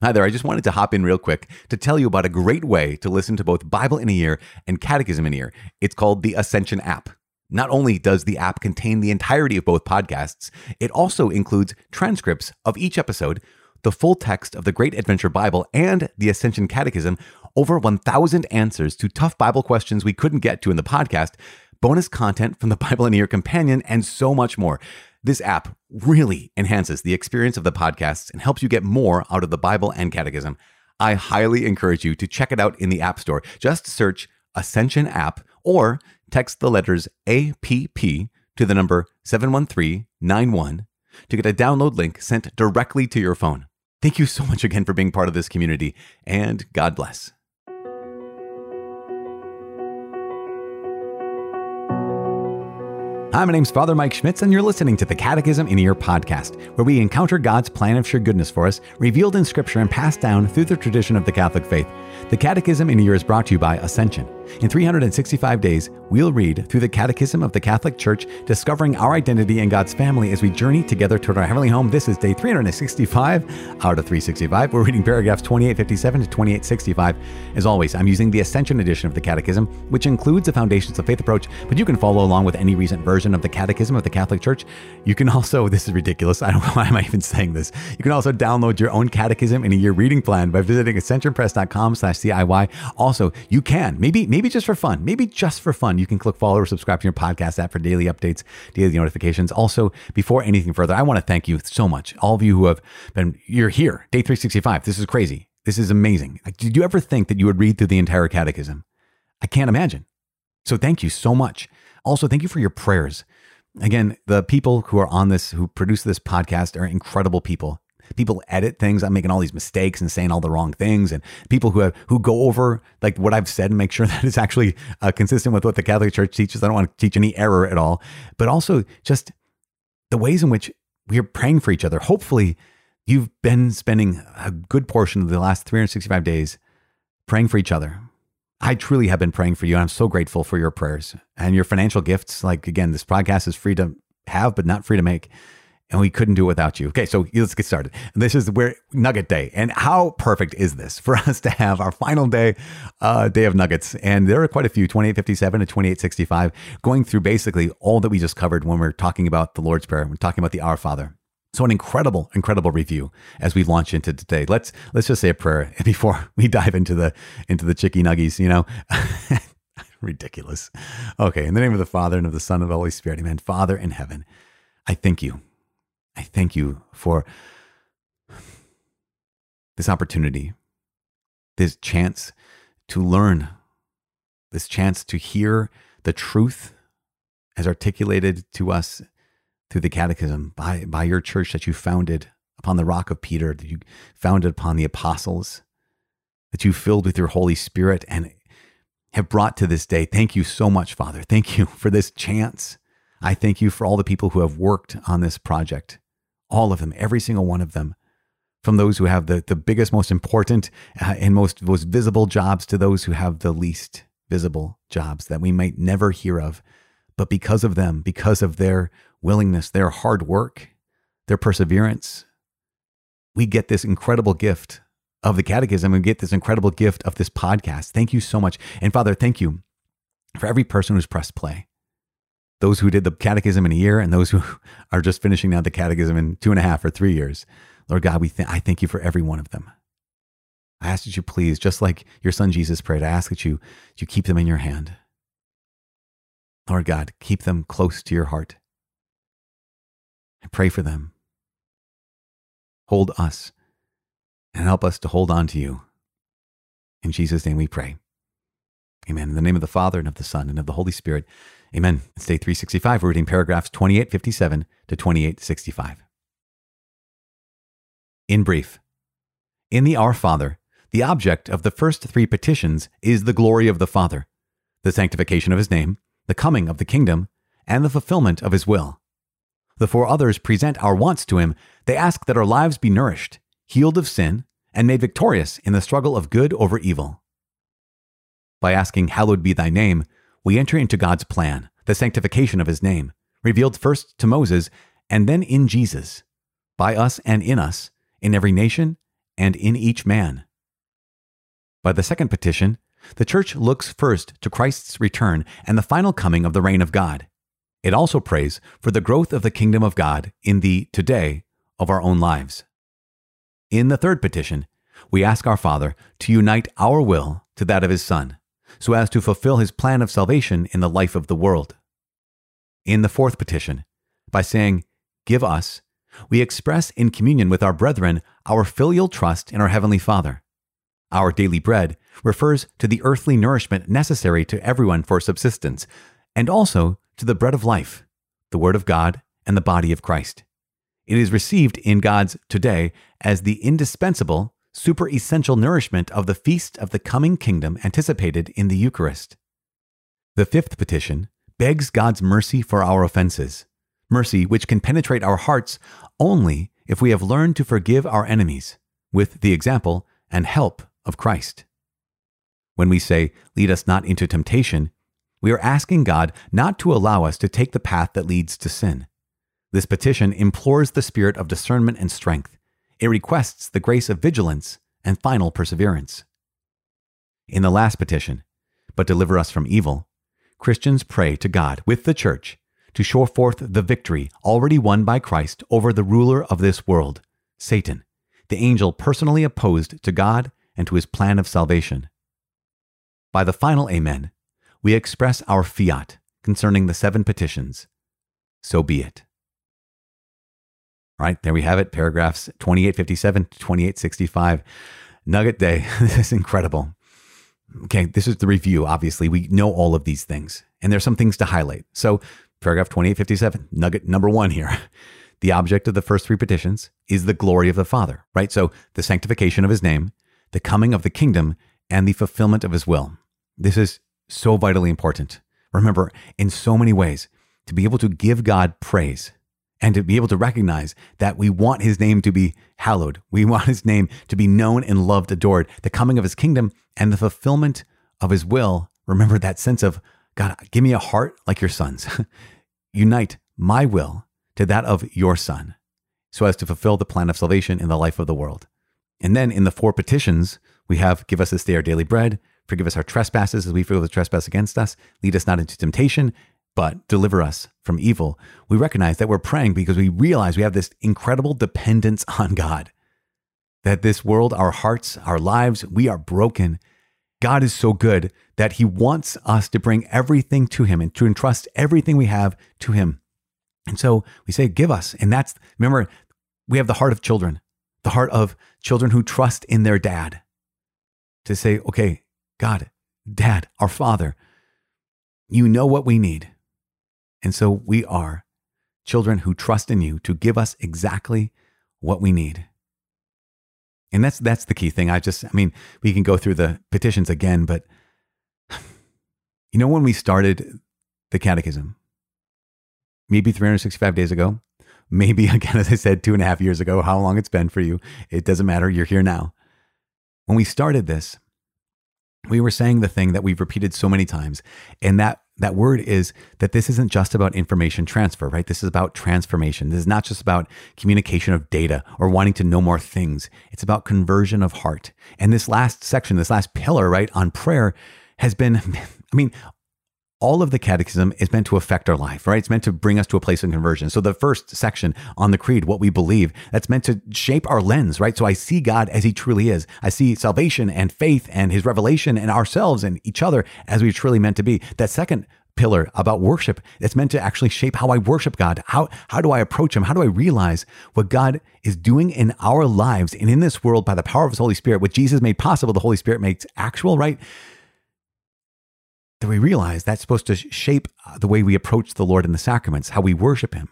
Hi there, I just wanted to hop in real quick to tell you about a great way to listen to both Bible in a Year and Catechism in a Year. It's called the Ascension app. Not only does the app contain the entirety of both podcasts, it also includes transcripts of each episode, the full text of the Great Adventure Bible, and the Ascension Catechism, over 1,000 answers to tough Bible questions we couldn't get to in the podcast, bonus content from the Bible in a Year Companion, and so much more. This app really enhances the experience of the podcasts and helps you get more out of the Bible and Catechism. I highly encourage you to check it out in the App Store. Just search Ascension app or text the letters APP to the number 71391 to get a download link sent directly to your phone. Thank you so much again for being part of this community, and God bless. Hi, my name's Father Mike Schmitz, and you're listening to the Catechism in a Year podcast, where we encounter God's plan of sure goodness for us, revealed in Scripture and passed down through the tradition of the Catholic faith. The Catechism in a Year is brought to you by Ascension. In 365 days, we'll read through the Catechism of the Catholic Church, discovering our identity in God's family as we journey together toward our heavenly home. This is day 365 out of 365. We're reading paragraphs 2857 to 2865. As always, I'm using the Ascension edition of the Catechism, which includes the Foundations of Faith approach, but you can follow along with any recent version of the Catechism of the Catholic Church. You can also, this is ridiculous, I don't know why am I even saying this. You can also download your own Catechism in a year reading plan by visiting ascensionpress.com slash CIY. Also, you can, maybe, maybe maybe just for fun, maybe just for fun, you can click follow or subscribe to your podcast app for daily updates, daily notifications. Also, before anything further, I want to thank you so much. All of you who have been, you're here, day 365. This is crazy. This is amazing. Did you ever think that you would read through the entire catechism? I can't imagine. So thank you so much. Also, thank you for your prayers. Again, the people who are on this, who produce this podcast, are incredible people people edit things. I'm making all these mistakes and saying all the wrong things, and people who have, who go over like what I've said and make sure that it's actually uh, consistent with what the Catholic Church teaches. I don't want to teach any error at all, but also just the ways in which we are praying for each other. Hopefully, you've been spending a good portion of the last 365 days praying for each other. I truly have been praying for you. And I'm so grateful for your prayers and your financial gifts. Like, again, this podcast is free to have, but not free to make and we couldn't do it without you. Okay, so let's get started. This is where Nugget Day, and how perfect is this for us to have our final day, uh, day of nuggets? And there are quite a few, 2857 to 2865, going through basically all that we just covered when we're talking about the Lord's Prayer, we're talking about the Our Father. So an incredible, incredible review as we launch into today. Let's let's just say a prayer before we dive into the into the chicky nuggies. You know. Ridiculous. Okay, in the name of the Father and of the Son and of the Holy Spirit, amen. Father in heaven, I thank you I thank you for this opportunity, this chance to learn, this chance to hear the truth as articulated to us through the catechism by, by your church that you founded upon the rock of Peter, that you founded upon the apostles, that you filled with your Holy Spirit and have brought to this day. Thank you so much, Father. Thank you for this chance. I thank you for all the people who have worked on this project all of them, every single one of them, from those who have the, the biggest, most important, uh, and most, most visible jobs to those who have the least visible jobs that we might never hear of. But because of them, because of their willingness, their hard work, their perseverance, we get this incredible gift of the catechism and get this incredible gift of this podcast. Thank you so much. And Father, thank you for every person who's pressed play those who did the catechism in a year and those who are just finishing now the catechism in two and a half or three years. Lord God, we th- I thank you for every one of them. I ask that you please, just like your son Jesus prayed, I ask that you, that you keep them in your hand. Lord God, keep them close to your heart. I pray for them. Hold us and help us to hold on to you. In Jesus' name we pray. Amen. In the name of the Father and of the Son and of the Holy Spirit. Amen. It's day 365. We're reading paragraphs 2857 to 2865. In brief, in the Our Father, the object of the first three petitions is the glory of the Father, the sanctification of his name, the coming of the kingdom, and the fulfillment of his will. The four others present our wants to him. They ask that our lives be nourished, healed of sin, and made victorious in the struggle of good over evil. By asking, Hallowed be thy name, we enter into God's plan, the sanctification of his name, revealed first to Moses and then in Jesus, by us and in us, in every nation and in each man. By the second petition, the church looks first to Christ's return and the final coming of the reign of God. It also prays for the growth of the kingdom of God in the today of our own lives. In the third petition, we ask our Father to unite our will to that of His Son, so as to fulfill His plan of salvation in the life of the world. In the fourth petition, by saying, Give us, we express in communion with our brethren our filial trust in our Heavenly Father. Our daily bread refers to the earthly nourishment necessary to everyone for subsistence, and also to the bread of life, the Word of God, and the body of Christ. It is received in God's today as the indispensable, super essential nourishment of the feast of the coming kingdom anticipated in the Eucharist. The fifth petition begs God's mercy for our offenses, mercy which can penetrate our hearts only if we have learned to forgive our enemies, with the example and help of Christ. When we say, Lead us not into temptation, we are asking God not to allow us to take the path that leads to sin. This petition implores the spirit of discernment and strength. It requests the grace of vigilance and final perseverance. In the last petition, but deliver us from evil, Christians pray to God with the church to show forth the victory already won by Christ over the ruler of this world, Satan, the angel personally opposed to God and to his plan of salvation. By the final Amen, we express our fiat concerning the seven petitions. So be it. All right, there we have it, paragraphs 2857 to 2865. Nugget Day. this is incredible. Okay, this is the review. Obviously, we know all of these things, and there's some things to highlight. So, paragraph 2857, nugget number one here. The object of the first three petitions is the glory of the Father, right? So, the sanctification of his name, the coming of the kingdom, and the fulfillment of his will. This is so vitally important. Remember, in so many ways, to be able to give God praise and to be able to recognize that we want his name to be hallowed. We want his name to be known and loved, adored, the coming of his kingdom and the fulfillment of his will. Remember that sense of, God, give me a heart like your son's. Unite my will to that of your son so as to fulfill the plan of salvation in the life of the world. And then in the four petitions, we have give us this day our daily bread, forgive us our trespasses as we forgive the trespass against us, lead us not into temptation, but deliver us from evil. We recognize that we're praying because we realize we have this incredible dependence on God. That this world, our hearts, our lives, we are broken. God is so good that He wants us to bring everything to Him and to entrust everything we have to Him. And so we say, Give us. And that's, remember, we have the heart of children, the heart of children who trust in their dad to say, Okay, God, Dad, our Father, you know what we need. And so we are children who trust in you to give us exactly what we need. And that's that's the key thing. I just I mean, we can go through the petitions again, but you know when we started the catechism, maybe 365 days ago, maybe again, as I said, two and a half years ago, how long it's been for you, it doesn't matter. You're here now. When we started this, we were saying the thing that we've repeated so many times, and that that word is that this isn't just about information transfer, right? This is about transformation. This is not just about communication of data or wanting to know more things. It's about conversion of heart. And this last section, this last pillar, right, on prayer has been, I mean, all of the catechism is meant to affect our life, right? It's meant to bring us to a place of conversion. So the first section on the creed, what we believe, that's meant to shape our lens, right? So I see God as he truly is. I see salvation and faith and his revelation and ourselves and each other as we truly meant to be. That second pillar about worship, it's meant to actually shape how I worship God. How, how do I approach him? How do I realize what God is doing in our lives and in this world by the power of his Holy Spirit? What Jesus made possible, the Holy Spirit makes actual, right? That we realize that's supposed to shape uh, the way we approach the Lord in the sacraments, how we worship Him.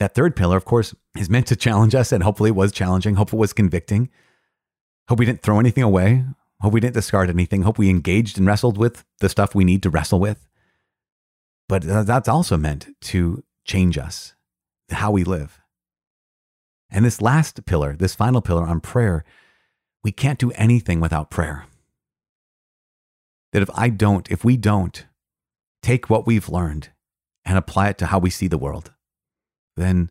That third pillar, of course, is meant to challenge us, and hopefully it was challenging. Hope it was convicting. Hope we didn't throw anything away. Hope we didn't discard anything. Hope we engaged and wrestled with the stuff we need to wrestle with. But that's also meant to change us, how we live. And this last pillar, this final pillar on prayer, we can't do anything without prayer that if I don't, if we don't take what we've learned and apply it to how we see the world, then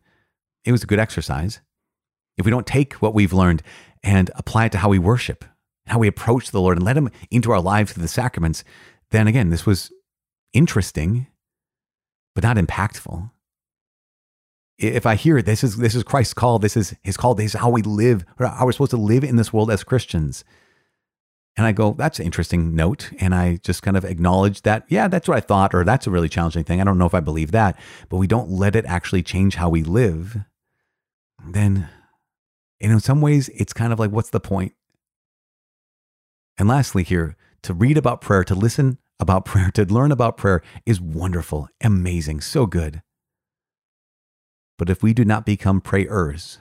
it was a good exercise. If we don't take what we've learned and apply it to how we worship, how we approach the Lord, and let Him into our lives through the sacraments, then again, this was interesting, but not impactful. If I hear this is this is Christ's call, this is His call, this is how we live, how we're supposed to live in this world as Christians. And I go, that's an interesting note. And I just kind of acknowledge that, yeah, that's what I thought, or that's a really challenging thing. I don't know if I believe that, but we don't let it actually change how we live. Then, and in some ways, it's kind of like, what's the point? And lastly, here, to read about prayer, to listen about prayer, to learn about prayer is wonderful, amazing, so good. But if we do not become prayers,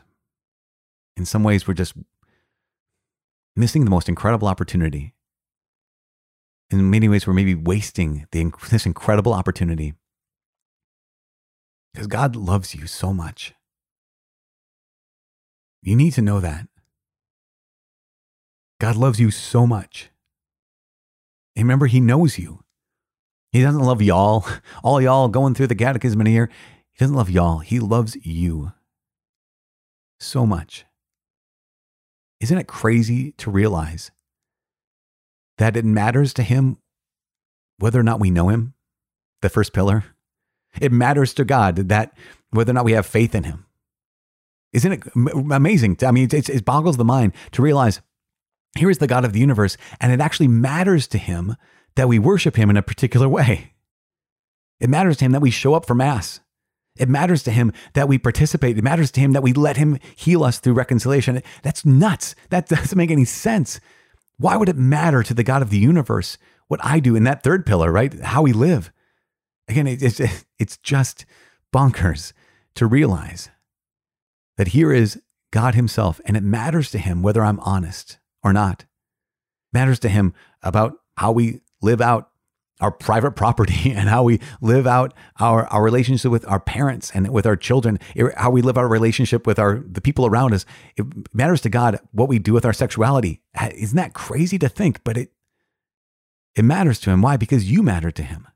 in some ways we're just missing the most incredible opportunity. In many ways, we're maybe wasting the, this incredible opportunity because God loves you so much. You need to know that. God loves you so much. And remember, He knows you. He doesn't love y'all, all y'all going through the catechism in here. He doesn't love y'all. He loves you so much. Isn't it crazy to realize that it matters to Him whether or not we know Him? The first pillar. It matters to God that whether or not we have faith in Him. Isn't it amazing? I mean, it, it boggles the mind to realize here is the God of the universe, and it actually matters to Him that we worship Him in a particular way. It matters to Him that we show up for Mass. It matters to him that we participate. It matters to him that we let him heal us through reconciliation. That's nuts. That doesn't make any sense. Why would it matter to the God of the universe what I do in that third pillar, right? How we live. Again, it's, it's just bonkers to realize that here is God Himself, and it matters to Him whether I'm honest or not. It matters to Him about how we live out our private property and how we live out our, our relationship with our parents and with our children, how we live our relationship with our the people around us. It matters to God what we do with our sexuality. Isn't that crazy to think? But it it matters to him. Why? Because you matter to him.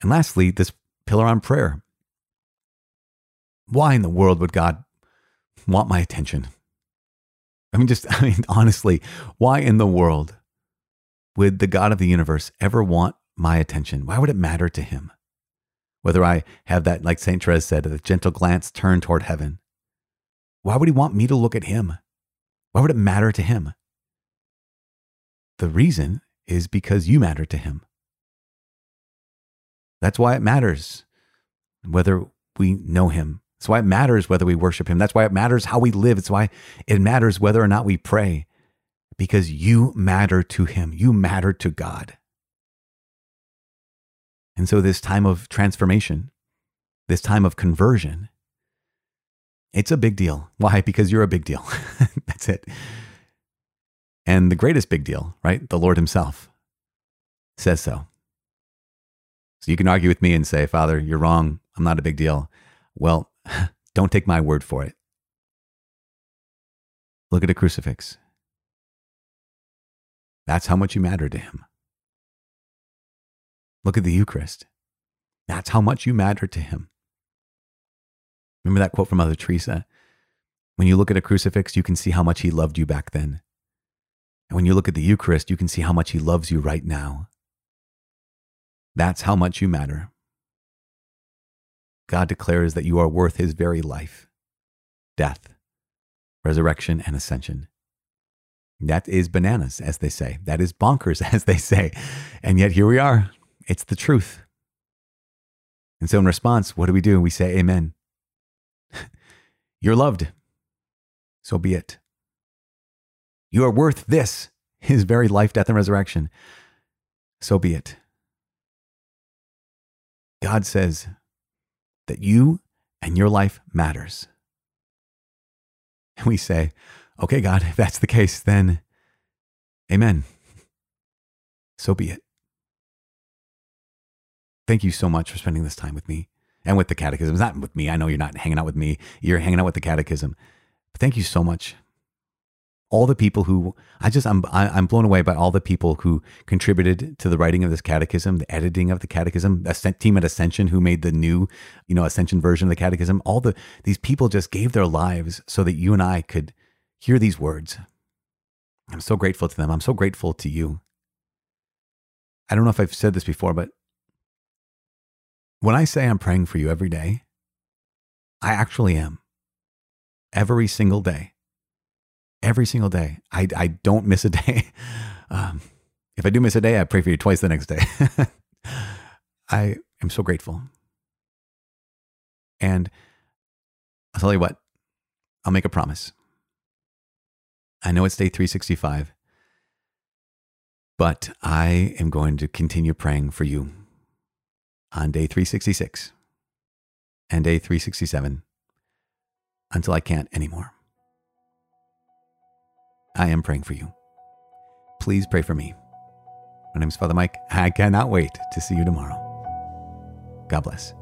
And lastly, this pillar on prayer. Why in the world would God want my attention? I mean, just, I mean, honestly, why in the world would the God of the universe ever want my attention? Why would it matter to him? Whether I have that, like St. Therese said, a gentle glance turned toward heaven. Why would he want me to look at him? Why would it matter to him? The reason is because you matter to him. That's why it matters whether we know him. That's why it matters whether we worship him. That's why it matters how we live. It's why it matters whether or not we pray because you matter to Him. You matter to God. And so, this time of transformation, this time of conversion, it's a big deal. Why? Because you're a big deal. That's it. And the greatest big deal, right? The Lord Himself says so. So you can argue with me and say, Father, you're wrong. I'm not a big deal. Well, don't take my word for it. Look at a crucifix. That's how much you matter to him. Look at the Eucharist. That's how much you matter to him. Remember that quote from Mother Teresa? When you look at a crucifix, you can see how much he loved you back then. And when you look at the Eucharist, you can see how much he loves you right now. That's how much you matter. God declares that you are worth his very life, death, resurrection, and ascension. That is bananas, as they say. That is bonkers, as they say. And yet here we are. It's the truth. And so, in response, what do we do? We say, Amen. You're loved. So be it. You are worth this, his very life, death, and resurrection. So be it. God says that you and your life matters. And we say, Okay, God, if that's the case, then amen. So be it. Thank you so much for spending this time with me and with the catechism. Not with me. I know you're not hanging out with me. You're hanging out with the catechism. But thank you so much. All the people who I just I'm I'm blown away by all the people who contributed to the writing of this catechism, the editing of the catechism, the team at Ascension who made the new, you know, Ascension version of the catechism. All the these people just gave their lives so that you and I could hear these words. I'm so grateful to them. I'm so grateful to you. I don't know if I've said this before, but when I say I'm praying for you every day, I actually am. Every single day. Every single day. I, I don't miss a day. Um, if I do miss a day, I pray for you twice the next day. I am so grateful. And I'll tell you what, I'll make a promise. I know it's day 365, but I am going to continue praying for you on day 366 and day 367 until I can't anymore. I am praying for you. Please pray for me. My name is Father Mike. I cannot wait to see you tomorrow. God bless.